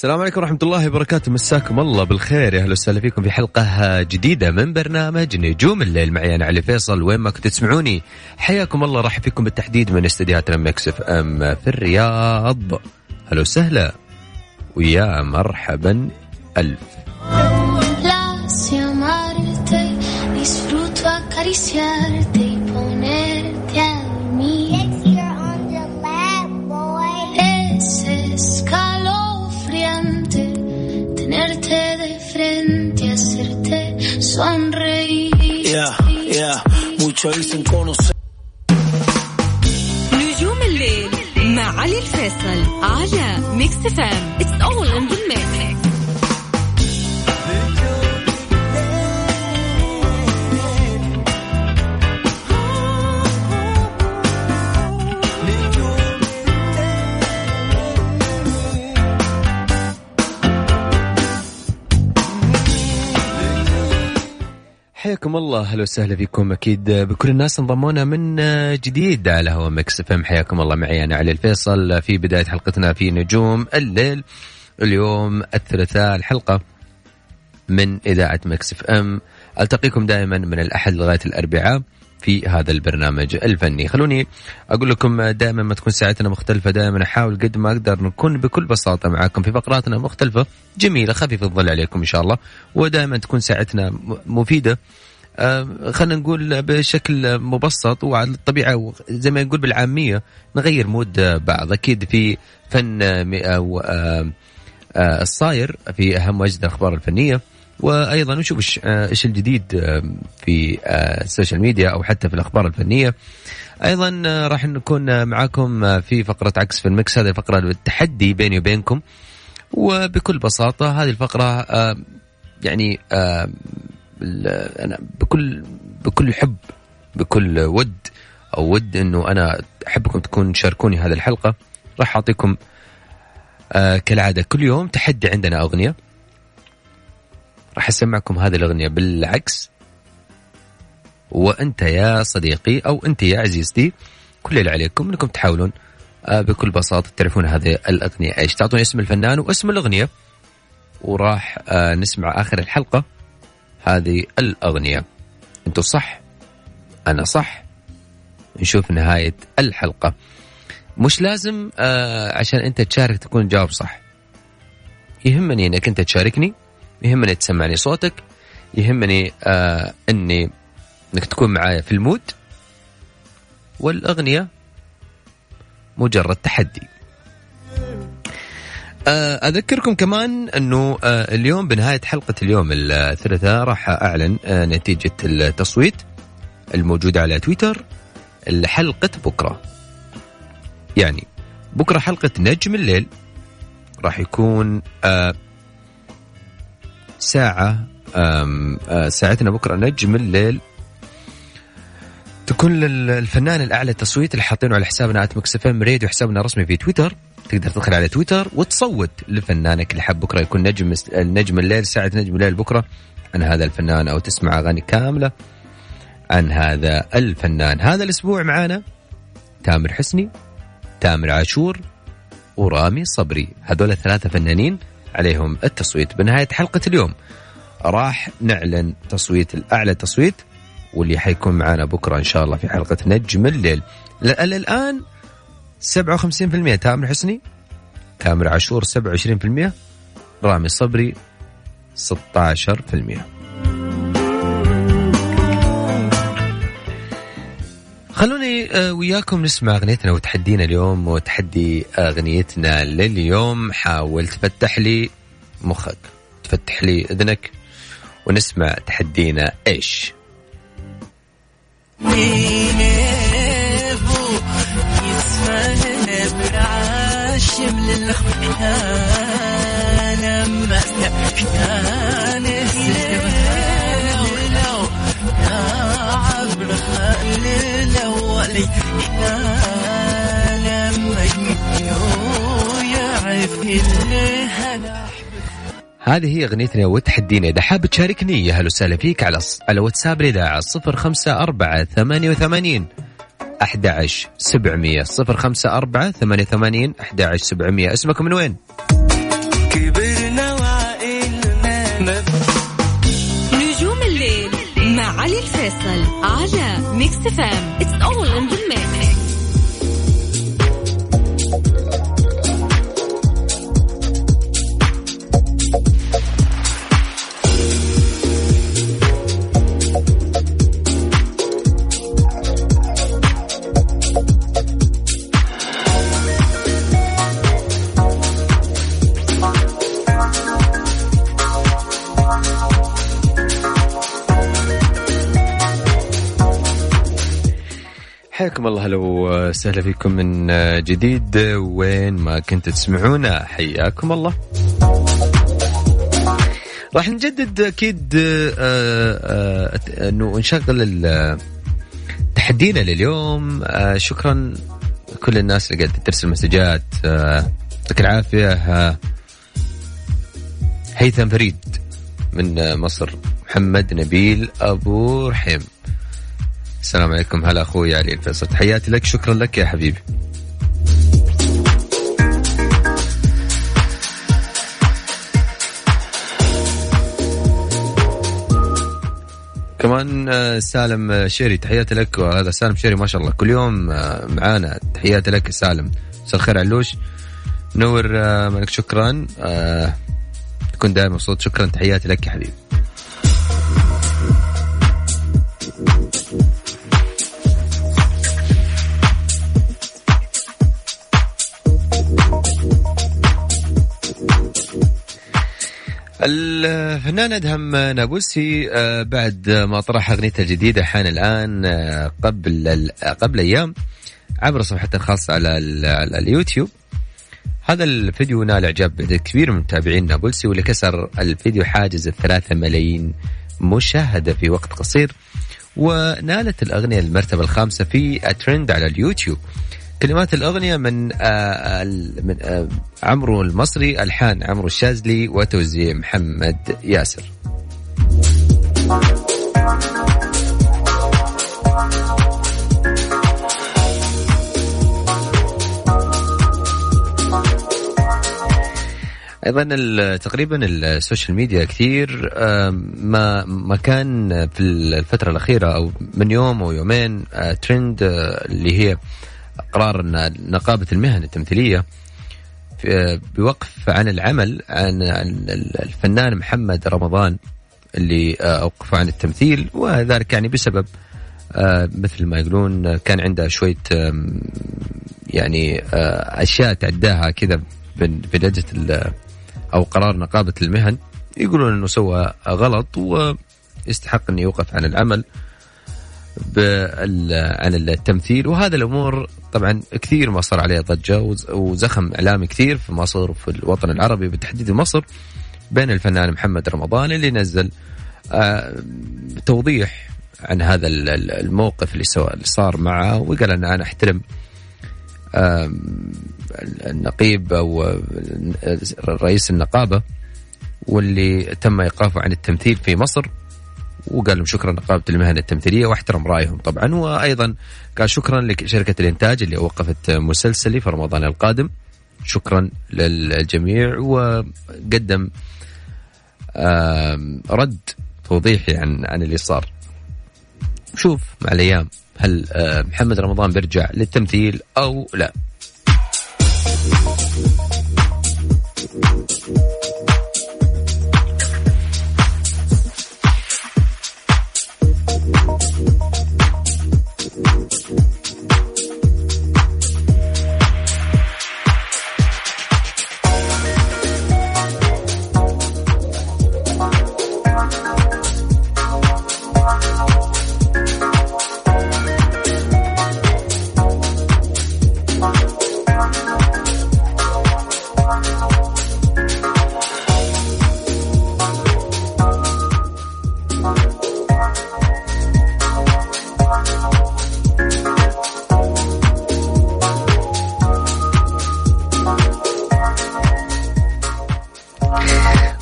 السلام عليكم ورحمة الله وبركاته. مساكم الله بالخير. يا أهلا وسهلا فيكم في حلقة جديدة من برنامج نجوم الليل. معي أنا علي فيصل. وين ما كنتوا تسمعوني حياكم الله. راح فيكم بالتحديد من استديوهات Mix FM في الرياض. أهلا وسهلا. ويا مرحبا. ألف. Disfruto acariciarte y mucho dicen conocer. نجوم الليل مع علي الفيصل على ميكس فام It's all in the mix. حياكم الله أهلا وسهلا فيكم. أكيد بكل الناس انضمونا من جديد على هوا Mix FM حياكم الله معي أنا علي الفيصل. في بداية حلقتنا في نجوم الليل. اليوم الثلاثاء الحلقة من إذاعة Mix FM. ألتقيكم دائما من الأحد لغاية الأربعاء. في هذا البرنامج الفني. خلوني أقول لكم دائما ما تكون ساعتنا مختلفة دائما أحاول قد ما أقدر نكون بكل بساطة معاكم في فقراتنا مختلفة جميلة خفيفة الظل عليكم إن شاء الله ودائما تكون ساعتنا مفيدة. آه خلينا نقول بشكل مبسط وعلى الطبيعة زي ما نقول بالعامية نغير mood بعض. أكيد في فن آه آه الصاير في أهم وأجدى الأخبار الفنية. وأيضا نشوف آه، إيش الجديد آه، في آه، ال social media أو حتى في الأخبار الفنية. أيضا راح نكون معاكم في فقرة عكس في ال mix. هذه فقرة التحدي بيني وبينكم. وبكل بساطة هذه الفقرة يعني أنا بكل بكل حب بكل ود أو ود إنه أنا أحبكم تكون تشاركوني هذه الحلقة راح أعطيكم كالعادة كل يوم تحدي عندنا أغنية. راح أسمعكم هذه الأغنية بالعكس. وأنت يا صديقي أو أنت يا عزيزتي كل اللي عليكم إنكم تحاولون آه، بكل بساطة تعرفون هذه الأغنية إيش. تعطون اسم الفنان واسم الأغنية وراح آه، نسمع آخر الحلقة هذه الأغنية. أنتم صح أنا صح. نشوف نهاية الحلقة. مش لازم آه، عشان أنت تشارك تكون جاوب صح. يهمني إنك أنت تشاركني يهمني تسمعني صوتك يهمني آه إني إنك تكون معايا في المود والأغنية مجرد تحدي. آه أذكركم كمان إنه آه اليوم بنهاية حلقة اليوم الثلاثاء راح أعلن آه نتيجة التصويت الموجودة على تويتر لحلقه بكرة. يعني بكرة حلقة نجم الليل راح يكون ساعة آه، ساعتنا بكرة نجم الليل. تكون للفنان الأعلى تصويت اللي حاطينه على حسابنا at Mix FM Radio حسابنا الرسمي في تويتر. تقدر تدخل على تويتر وتصوت لفنانك اللي حاب بكرة يكون نجم نجم الليل ساعة نجم الليل بكرة. عن هذا الفنان أو تسمع أغاني كاملة عن هذا الفنان. هذا الأسبوع معانا تامر حسني تامر عاشور ورامي صبري. هذول الثلاثة فنانين عليهم التصويت. بنهاية حلقة اليوم راح نعلن تصويت الأعلى تصويت واللي حيكون معنا بكرة إن شاء الله في حلقة نجم الليل. الآن 57% تامر حسني تامر عاشور 27% رامي صبري 16% خلوني آه، وياكم نسمع أغنيتنا وتحدينا اليوم وتحدي أغنيتنا لليوم. حاول تفتح لي مخك تفتح لي أذنك ونسمع تحدينا إيش. هذه هي أغنيتنا وتحدينا. إذا حاب تشاركني يا هلا وسهلا فيك على على واتساب الاذاعه 054 88 11 700 054 88 11 700 اسمك من وين؟ على Mix FM it's all in لو وسهلا فيكم من جديد. وين ما كنت تسمعونا حياكم الله. راح نجدد أكيد آه، آه، أنه نشغل تحدينا لليوم. آه، شكرا كل الناس اللي قاعدة ترسل مسجات. يعطيك العافية. هيثم فريد من مصر. محمد نبيل أبو رحيم. السلام عليكم. هلا أخوي علي الفيصل. تحياتي لك شكرا لك يا حبيبي. كمان آه، سالم آه، شيري تحياتي لك. وهذا سالم شيري ما شاء الله. كل يوم آه، معانا. تحياتي لك سالم. مساء الخير علوش نور مالك شكرا. تكون دائما مبسوط شكرا. تحياتي لك يا حبيبي. الفنان ادهم نابلسي آه، بعد ما طرح اغنيته الجديده حان الآن آه، قبل قبل أيام عبر صفحته الخاصه على, اليوتيوب. هذا الفيديو نال إعجاب كبير من متابعين نابلسي واللي كسر الفيديو حاجز الثلاثة ملايين مشاهدة في وقت قصير. ونالت الأغنية المرتبة الخامسة في الترند على اليوتيوب. كلمات الأغنية من آه من آه عمرو المصري ألحان عمرو الشاذلي وتوزيع محمد ياسر. أيضا تقريبا السوشيال ميديا كثير ما ما كان في الفترة الأخيرة أو من يوم أو يومين ترند آه، اللي هي قرار نقابة المهن التمثيلية بوقف عن العمل عن الفنان محمد رمضان اللي آه، أوقف عن التمثيل وذلك يعني بسبب آه، مثل ما يقولون كان عنده شوية يعني آه، أشياء تعداها كذا بلجنة أو قرار نقابة المهن يقولون أنه سوى غلط ويستحق أنه يوقف عن العمل. عن التمثيل. وهذا الأمور طبعا كثير ما صار عليها ضجة وزخم إعلامي كثير في مصر وفي الوطن العربي بالتحديد مصر بين الفنان محمد رمضان اللي نزل آه، توضيح عن هذا الموقف اللي صار معه وقال أن أنا أحترم النقيب أو رئيس النقابة واللي تم إيقافه عن التمثيل في مصر. وقال لهم شكرا نقابه المهن التمثيلية واحترم رأيهم طبعا. وأيضا قال شكرا لشركة الإنتاج اللي وقفت مسلسلي في رمضان القادم. شكرا للجميع. وقدم رد توضيحي عن عن اللي صار. شوف مع الأيام هل محمد رمضان بيرجع للتمثيل أو لا؟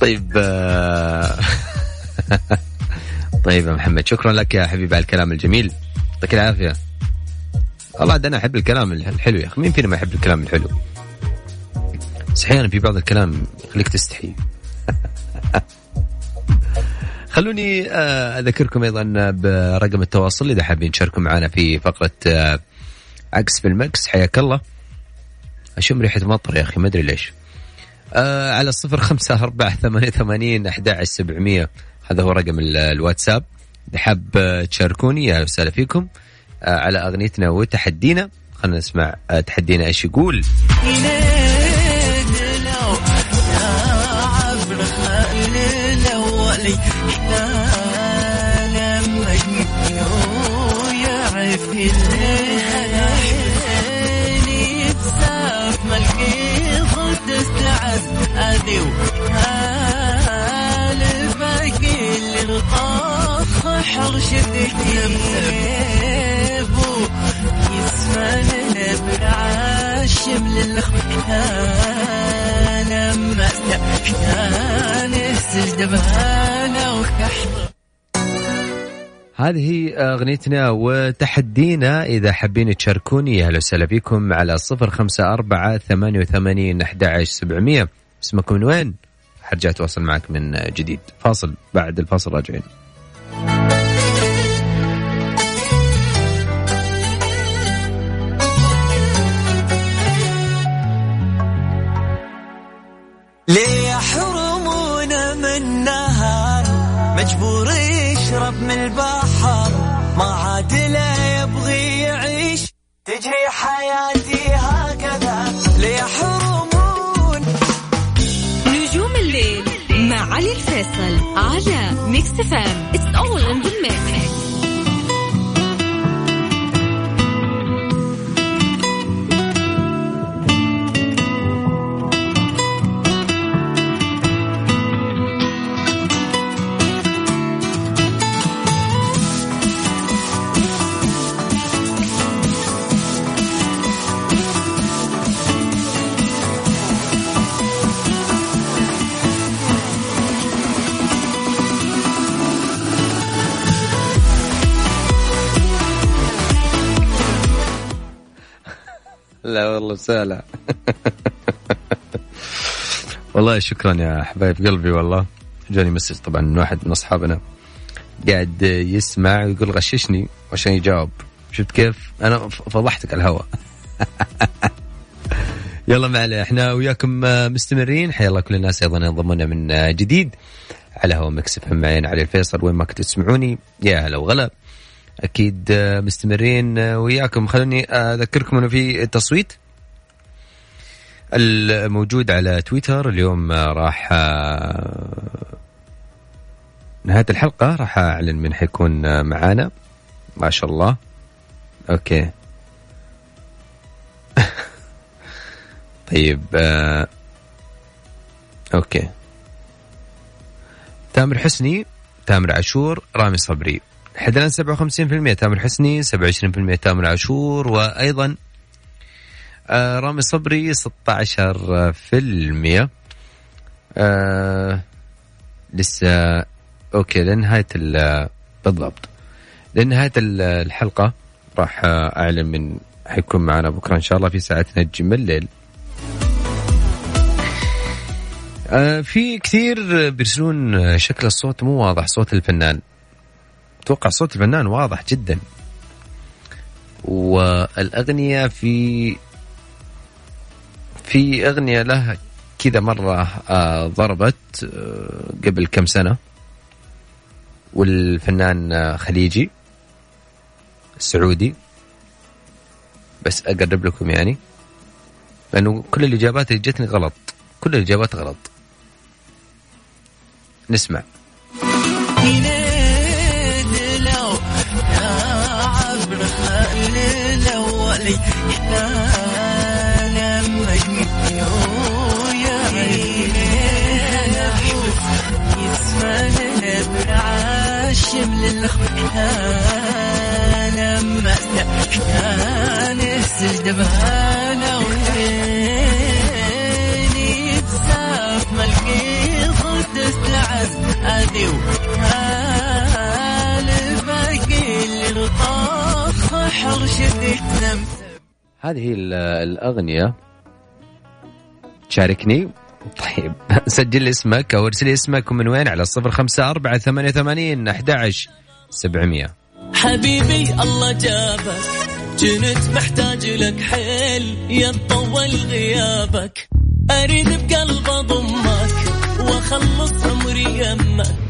طيب آه، طيب يا محمد شكرا لك يا حبيبي على الكلام الجميل. يعطيك العافية. والله أنا أحب الكلام الحلو يا أخي. مين فينا ما يحب الكلام الحلو؟ بس أحيانا في بعض الكلام يخليك تستحي. خلوني آه، أذكركم أيضا برقم التواصل إذا حابين تشاركوا معنا في فقرة آه، عكس في المكس. حياك الله. أشم ريحة مطر يا أخي ما أدري ليش. آه على صفر خمسة أربعة ثمانية ثمانين أحد سبعمية. هذا هو رقم الواتساب. إذا حاب تشاركوني يا وسهلا فيكم آه على أغنيتنا وتحدينا. خلينا نسمع آه تحدينا إيش يقول. هذي الباقي اللي ما وكحضر هذه أغنيتنا وتحدينا. إذا حابين تشاركوني أهلا وسهلا فيكم على صفر خمسة أربعة ثمانية وثمانين أحد سبعمية. اسمكم من وين؟ حرجع أتواصل معك من جديد. فاصل بعد الفاصل راجعين. ليه يحرمونا من نهار مجبور يشرب من البحر. ما عاد لا يبغي يعيش. تجري حياتي على ميكس فام اتس اول ان ذا ميكس لا والله سهلة. والله شكرا يا حبايب قلبي والله. جاني message طبعا من واحد من أصحابنا. قاعد يسمع ويقول غششني عشان يجاوب. شفت كيف؟ أنا فضحتك على الهواء. يلا ما عليه إحنا وياكم مستمرين. حيا الله كل الناس أيضا ينضمونا من جديد. على هوا Mix FM معي أنا علي الفيصل. وين ما كنتوا تسمعوني يا هلا وغلا. أكيد آه، مستمرين. آه، وياكم. خلوني أذكركم إنه في تصويت الموجود على تويتر. اليوم آه، راح نهاية الحلقة راح أعلن من حيكون معانا. ما شاء الله. okay. طيب okay. تامر حسني تامر عاشور رامي صبري. حدلان 57% تامر حسني 27% تامر عاشور وأيضا آه رامي صبري 16% آه لسه أوكي لنهايه بالضبط. لنهايه الحلقة راح أعلن من حيكون معنا بكرة إن شاء الله في ساعتنا نجم الليل. آه في كثير بيرسلون شكل الصوت مو واضح صوت الفنان. أتوقع صوت الفنان واضح جدا. والأغنية في في أغنية له كذا مرة آه ضربت آه قبل كم سنة. والفنان آه خليجي سعودي. بس أقرب لكم يعني. لأنه كل الإجابات اللي جتني غلط. كل الإجابات غلط. نسمع. الاولي إحنا لما يا عيني يسمعنا بالعاشم للخيانة كان السجد بهانا وعيني بساف ملقيت حدث لعب هذي باقي هذه الأغنية. تشاركني طيب. سجل اسمك أو ارسل اسمك ومن وين على الصفر خمسة أربعة ثمانية ثمانين أحد سبعمية. حبيبي الله جابك. كنت محتاج لك حيل. يطول غيابك. أريد بقلب أضمك وأخلص عمري يمك.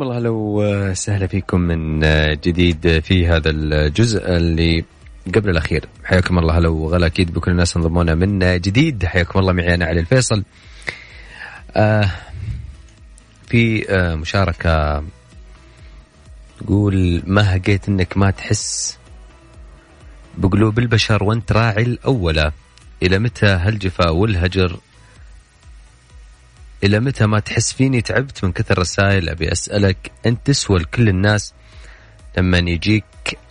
حياكم الله لو سهلا فيكم من جديد في هذا الجزء اللي قبل الأخير. حياكم الله لو غلا أكيد بكل الناس انضمونا من جديد. حياكم الله معي أنا علي الفيصل. آه في آه مشاركة تقول ما هقيت إنك ما تحس بقلوب البشر وأنت راعي الأولى؟ إلى متى هالجفا والهجر؟ إلى متى ما تحس فيني تعبت من كثر الرسائل؟ أبي أسألك. أنت تسوى لكل الناس لما يجيك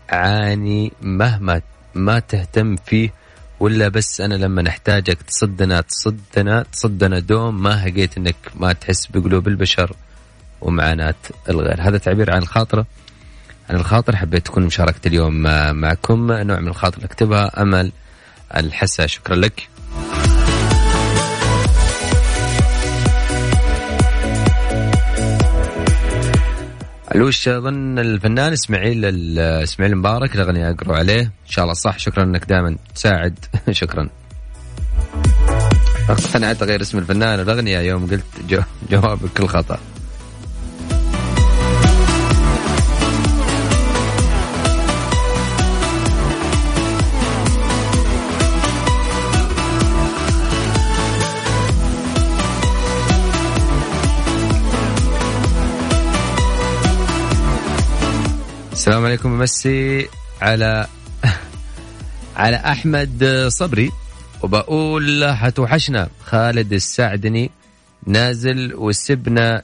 عاني مهما ما تهتم فيه ولا بس أنا لما نحتاجك تصدنا تصدنا تصدنا دوم ما هقيت أنك ما تحس بقلوب البشر ومعاناة الغير. هذا تعبير عن الخاطرة. عن الخاطر حبيت تكون مشاركة اليوم معكم. نوع من الخاطر أكتبها أمل الحسا. شكرا لك. علوش أظن الفنان إسماعيل إسماعيل مبارك الأغنية اقروا عليه. إن شاء الله صح. شكرا إنك دائما تساعد. شكرا. اقتنعت اغير اسم الفنان الأغنية. يوم قلت جو جواب كل السلام عليكم بمسي على على أحمد صبري. وبقول حتوحشنا خالد السعدني نازل وسبنا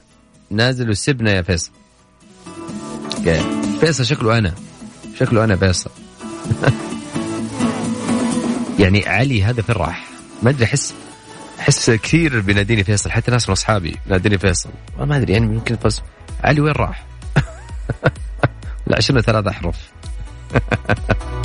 نازل وسبنا يا فيصل. فيصل شكله أنا. شكله أنا فيصل. يعني علي هذا في راح؟ ما أدري أحس أحس كثير بيناديني فيصل. حتى ناس من أصحابي ناديني فيصل. ما أدري يعني يمكن فيصل علي وين راح؟ العشرين ثلاث أحرف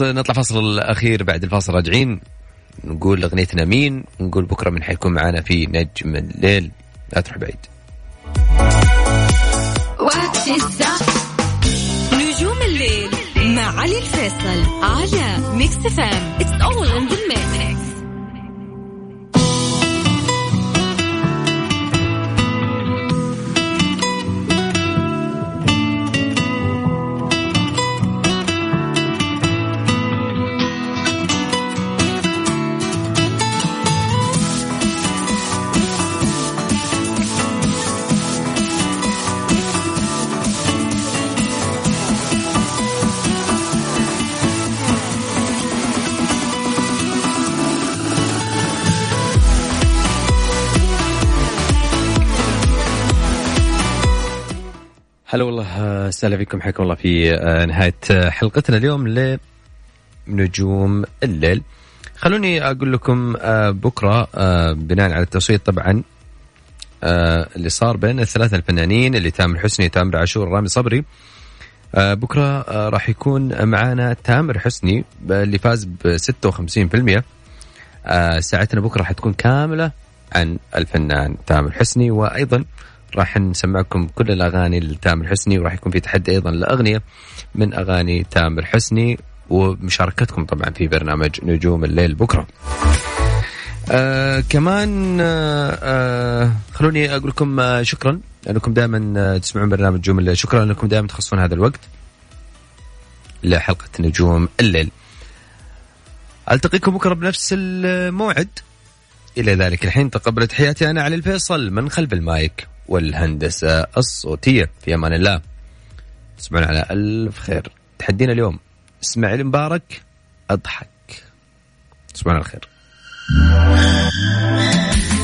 نطلع فصل الأخير بعد الفاصل راجعين. نقول أغنيتنا مين؟ نقول بكرة من حيكون معنا في نجم الليل. لا تروح بعيد. نجوم الليل مع علي الفيصل على ميكس فام It's all in the mix. هلا والله سهلا فيكم حياكم الله في آه، نهاية آه، حلقتنا اليوم لنجوم الليل. خلوني أقول لكم آه، بكرة بناء على التصويت طبعا اللي صار بين الثلاثة الفنانين اللي تامر حسني تامر عاشور رامي صبري. بكرة راح يكون معانا تامر حسني اللي فاز ب 56% ساعتنا بكرة راح تكون كاملة عن الفنان تامر حسني وأيضا راح نسمعكم كل الأغاني لتامر حسني وراح يكون في تحدي أيضا لأغنية من أغاني تامر حسني ومشاركتكم طبعا في برنامج نجوم الليل بكرة. آه كمان آه آه خلوني أقول لكم آه شكرا. لأنكم دائما آه تسمعون برنامج نجوم الليل. شكرا انكم دائما تخصصون هذا الوقت لحلقة نجوم الليل. ألتقيكم بكرة بنفس الموعد. إلى ذلك الحين تقبلت حياتي أنا علي الفيصل من خلف المايك. والهندسة الصوتية. في أمان الله. تسمعون على ألف خير. تحدينا اليوم إسماعيل مبارك أضحك. تصبحون على خير.